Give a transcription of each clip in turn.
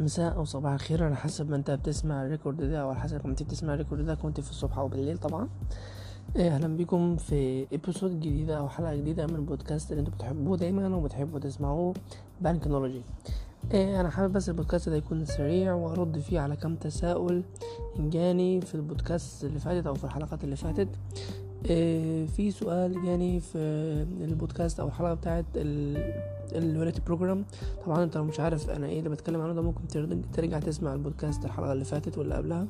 مساء أو صباح الخير. على حسب ما أنت بتسمع ال record ده أو على حسب ما أنت بتسمع ال record ده كنت في الصبح أو بالليل طبعا. إيه، أهلا بيكم في episode جديدة أو حلقة جديدة من البودكاست اللي أنتوا بتحبوه دايما وبتحبوا تسمعوه بانكنولوجي إيه أنا حابب بس البودكاست ده يكون سريع وأرد فيه على كم تساؤل جاني في البودكاست اللي فاتت أو في الحلقات اللي فاتت. في سؤال جاني في البودكاست أو الحلقة بتاعت ال loyalty program طبعا أنت لو مش عارف أنا إيه اللي بتكلم عنه ده ممكن ترجع تسمع البودكاست الحلقة اللي فاتت واللي قبلها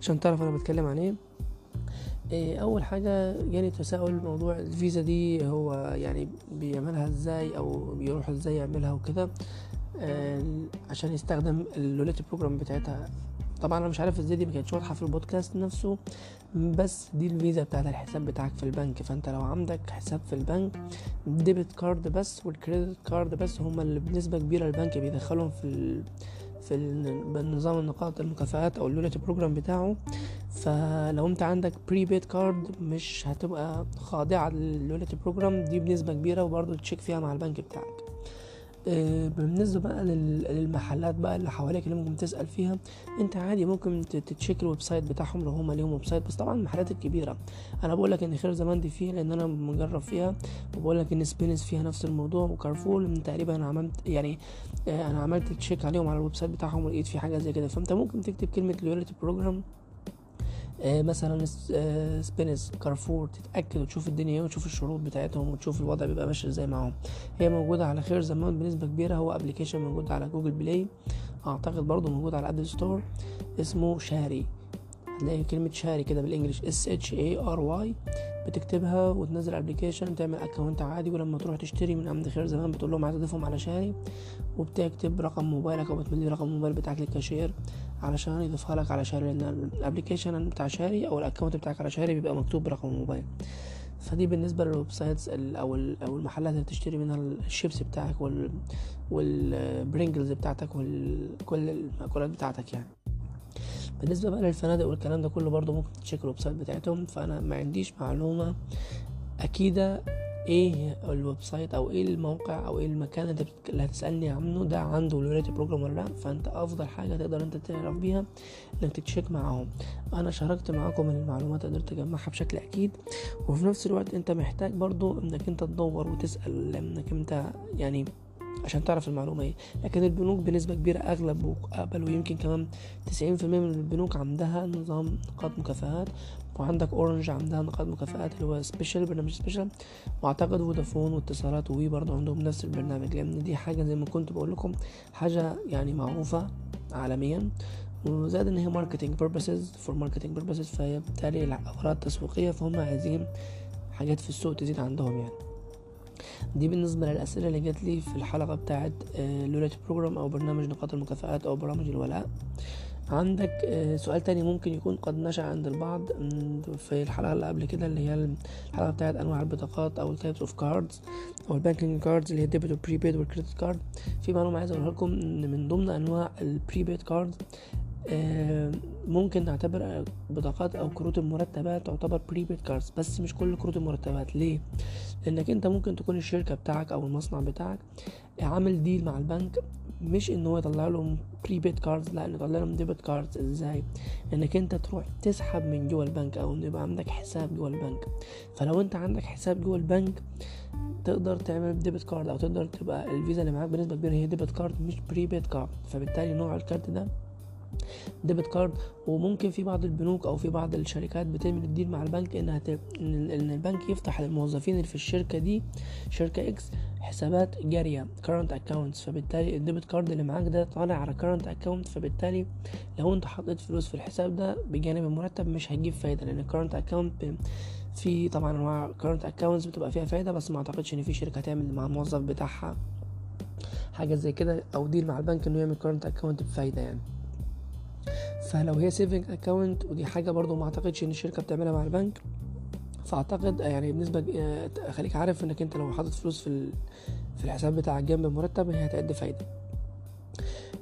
عشان تعرف أنا بتكلم عن إيه. إيه، أول حاجة جاني تساؤل موضوع الفيزا دي هو يعني بيعملها إزاي أو بيروح إزاي يعملها وكده آه، عشان يستخدم ال loyalty program بتاعتها. طبعا أنا مش عارف إزاي دي ما كانتش واضحة في البودكاست نفسه بس دي الفيزا بتاعت الحساب بتاعك في البنك. فأنت لو عندك حساب في البنك debit card بس وال credit card بس هما اللي بنسبة كبيرة البنك بيدخلهم في ال... في ال- نظام النقاط المكافآت أو ال loyalty program بتاعه. فلو أنت عندك prepaid card مش هتبقى خاضعة لل loyalty program دي بنسبة كبيرة وبرضه ت check فيها مع البنك بتاعك. آه، بالنسبة بقى لل- للمحلات بقى اللي حواليك اللي ممكن تسأل فيها انت عادي ممكن ت check ال website بتاعهم لو هما ليهم website بس طبعا المحلات الكبيرة. أنا بقول لك إن خير زمان دي فيها لأن أنا مجرب فيها وبقول لك إن سبينس فيها نفس الموضوع وكارفور تقريبا أنا عملت يعني آه، أنا عملت check عليهم على ال website بتاعهم ولقيت في حاجة زي كده. فأنت ممكن تكتب كلمة loyalty program مثلا س- آه، سبينس كارفور تتأكد وتشوف الدنيا إيه وتشوف الشروط بتاعتهم وتشوف الوضع بيبقى ماشي إزاي معاهم. هي موجودة على خير زمان بنسبة كبيرة هو application موجود على جوجل بلاي أعتقد برضو موجود على ابل ستور اسمه شاري هتلاقي كلمة شاري كده بال English S H A R Y بتكتبها وتنزل application تعمل account عادي ولما تروح تشتري من عند خير زمان بتقول لهم عايز اضيفهم على شاري وبتكتب رقم موبايلك أو بتملي رقم الموبايل بتاعك للكاشير علشان يضيفها لك على شاري لأن ال application بتاع شاري أو ال account بتاعك على شاري بيبقى مكتوب برقم الموبايل فدي بالنسبة لل websites ال- أو المحلات اللي بتشتري منها الشيبس بتاعك وال والبرينجلز بتاعتك وكل المأكولات بتاعتك يعني. بالنسبة بقى للفنادق والكلام ده كله برضو ممكن ت check ال website بتاعتهم فأنا ما عنديش معلومة أكيدة إيه ال website أو إيه الموقع أو إيه المكان اللي, هتسألني عنه ده عنده ال loyalty program ولا لأ؟ فأنت أفضل حاجة تقدر أنت تعرف بيها إنك ت check معاهم. أنا شاركت معاكم المعلومات قدرت أجمعها بشكل أكيد وفي نفس الوقت أنت محتاج برضو إنك أنت تدور وتسأل لانك أنت يعني عشان تعرف المعلومة إيه. لكن البنوك بنسبة كبيرة أغلب وبل ويمكن كمان تسعين في المية من البنوك عندها نظام نقاط مكافآت. وعندك أورنج عندها نقاط مكافآت اللي هو سبيشال برنامج سبيشال وأعتقد فودافون واتصالات وي برضه عندهم نفس البرنامج لأن دي حاجة زي ما كنت بقول لكم حاجة يعني معروفة عالميا. وزاد إن هي marketing purposes for marketing purposes فهي بالتالي اغراض تسويقية فهم عايزين حاجات في السوق تزيد عندهم يعني. دي بالنسبة للأسئلة اللي جات لي في الحلقة بتاعت loyalty program أو برنامج نقاط المكافآت أو برامج الولاء. عندك آه، سؤال تاني ممكن يكون قد نشأ عند البعض في الحلقة اللي قبل كده اللي هي الحلقة بتاعت أنواع البطاقات أو ال types of cards أو ال banking cards اللي هي debit وال prepaid وال credit card في معلومة عايز أقولها لكم إن من ضمن أنواع ال prepaid card آه، ممكن نعتبر بطاقات أو كروت المرتبات تعتبر prepaid cards بس مش كل كروت المرتبات. ليه؟ لأنك أنت ممكن تكون الشركة بتاعك أو المصنع بتاعك عامل deal مع البنك مش إن هو يطلع لهم prepaid cards لا إنه يطلع لهم debit cards إزاي؟ إنك أنت تروح تسحب من جوه البنك أو إنه يبقى عندك حساب جوه البنك. فلو أنت عندك حساب جوه البنك تقدر تعمل debit card أو تقدر تبقى الفيزا اللي معاك بنسبة كبيرة هي debit card مش prepaid card فبالتالي نوع الكارت ده debit card وممكن في بعض البنوك أو في بعض الشركات بتعمل ال deal مع البنك انها ت... إن البنك يفتح للموظفين اللي في الشركة دي شركة X حسابات جارية current accounts. فبالتالي ال debit card اللي معاك ده طالع على current account. فبالتالي لو أنت حطيت فلوس في الحساب ده بجانب المرتب مش هتجيب فايدة لأن account ب... في طبعا أنواع current accounts بتبقى فيها فايدة بس ما أعتقدش إن في شركة تعمل مع الموظف بتاعها حاجة زي كده أو deal مع البنك إنه يعمل current account بفايدة يعني. فلو هي saving account ودي حاجة برضو ما أعتقدش إن الشركة بتعملها مع البنك. فأعتقد يعني بنسبة آه، خليك عارف إنك أنت لو حاطط فلوس في في الحساب بتاعك جنب المرتب هي هتأدي فايدة.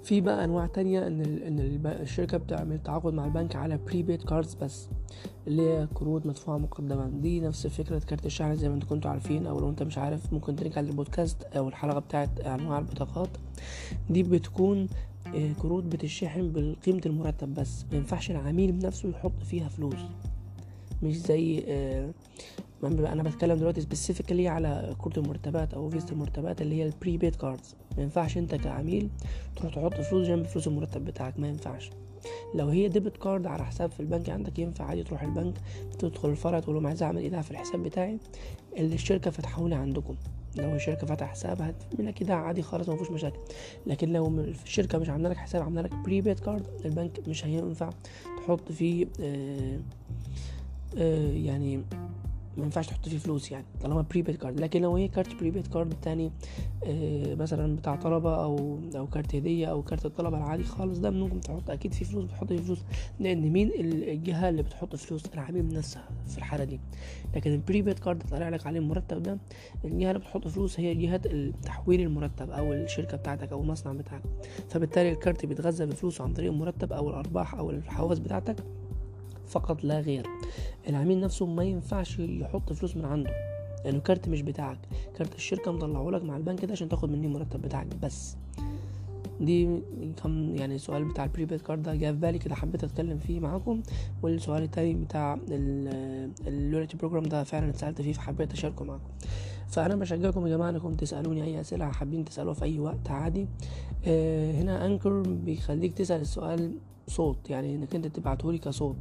في بقى أنواع تانية إن إن الشركة بتعمل تعاقد مع البنك على prepaid cards بس اللي هي كروت مدفوعة مقدما. دي نفس فكرة كارت الشحن زي ما أنتوا كنتوا عارفين أو لو أنت مش عارف ممكن ترجع للبودكاست أو الحلقة بتاعت أنواع البطاقات. دي بتكون كروت بتشحن بقيمة المرتب بس. ما ينفعش العميل بنفسه يحط فيها فلوس. مش زي آه، أنا بتكلم دلوقتي specifically على كروت المرتبات أو فيزة المرتبات اللي هي ال prepaid cards ما ينفعش أنت كعميل تروح تحط فلوس جنب فلوس المرتب بتاعك. ما ينفعش. لو هي debit card على حساب في البنك عندك ينفع عادي تروح البنك تدخل الفرع تقول لهم عايز أعمل ايداع في الحساب بتاعي. اللي الشركة فتحه لي عندكم. لو الشركة فتح حساب هتعمل لك ايداع عادي خالص ما فيهوش مشاكل. لكن لو الشركة مش عاملة لك حساب عاملة لك prepaid card البنك مش هينفع تحط فيه آه آه يعني ما ينفعش تحط فيه فلوس يعني طالما prepaid card لكن لو هي كارت prepaid card تاني آه مثلا بتاع طلبة أو أو كارت هدية أو كارت الطلبة العادي خالص ده ممكن تحط أكيد فيه فلوس بتحط فيه فلوس. لأن مين الجهة اللي بتحط فلوس؟ العميل نفسها في الحالة دي. لكن ال prepaid card طالع لك عليه المرتب ده الجهة اللي بتحط فلوس هي جهة تحويل المرتب أو الشركة بتاعتك أو المصنع بتاعك. فبالتالي الكارت بيتغذى بفلوس عن طريق المرتب أو الأرباح أو الحوافز بتاعتك. فقط لا غير. العميل نفسه ما ينفعش يحط فلوس من عنده. لأنه يعني كارت مش بتاعك. كارت الشركة مطلعه لك مع البنك ده عشان تاخد مني المرتب بتاعك. بس دي كم يعني السؤال بتاع ال prepaid card ده جه في بالي كده حبيت أتكلم فيه معاكم. والسؤال التاني بتاع ال loyalty program ده فعلا اتسألت فيه فحبيت أشاركه معاكم. فأنا بشجعكم يا جماعة إنكم تسألوني أي أسئلة حابين تسألوها في أي وقت عادي. آه هنا Anchor بيخليك تسأل السؤال صوت يعني إنك أنت تبعتهولي كصوت.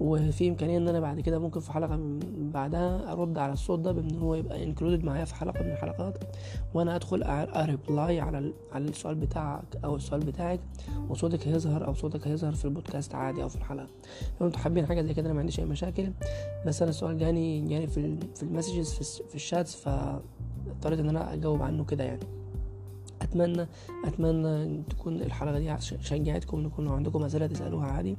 وفي إمكانية إن أنا بعد كده ممكن في حلقة من بعدها أرد على الصوت ده بإن هو يبقى included معايا في حلقة من الحلقات وأنا أدخل أ reply على على السؤال بتاعك أو السؤال بتاعك وصوتك هيظهر أو صوتك هيظهر في البودكاست عادي أو في الحلقة. لو أنتوا حابين حاجة زي كده أنا ما عنديش أي مشاكل. بس أنا السؤال جاني جاني في ال messages في ال chats فاضطريت إن أنا أجاوب عنه كده يعني. اتمنى أتمنى تكون الحلقة دي شجعتكم ان يكون عندكم أسئلة تسألوها عادي.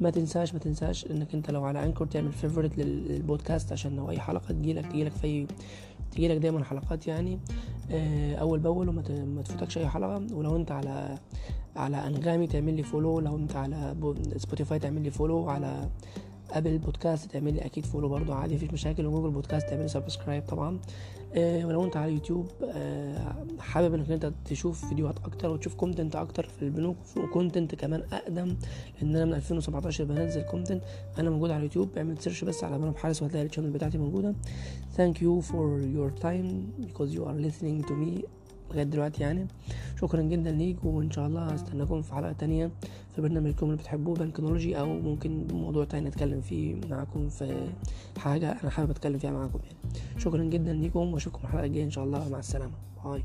ما تنساش ما تنساش إنك أنت لو على Anchor تعمل favorite للبودكاست عشان لو أي حلقة تجيلك تجيلك في تجيلك دايما حلقات يعني. آه، أول بأول وما تفوتكش أي حلقة. ولو أنت على على أنغامي تعمل لي follow لو أنت على Spotify تعمل لي follow على Apple Podcasts تعمل لي أكيد follow برضو عادي مفيش مشاكل. و Google Podcasts تعمل لي subscribe طبعا. آه ولو أنت على يوتيوب آه حابب إنك أنت تشوف فيديوهات أكتر وتشوف content أكتر في البنوك و content كمان أقدم لأن أنا من 2017 بنزل content أنا موجود على اليوتيوب اعمل search بس على مرام حارس وهتلاقي ال channel بتاعتي موجودة. Thank you for your time because you are listening to me. لغاية دلوقتي يعني. شكرا جدا ليك وإن شاء الله هستناكم في حلقة تانية في برنامجكم اللي بتحبوه بنكنولوجي أو ممكن موضوع تاني اتكلم فيه معاكم في حاجة أنا حابب أتكلم فيها معاكم يعني. شكرا جدا ليكم وأشوفكم الحلقة الجاية إن شاء الله. مع السلامة. باي.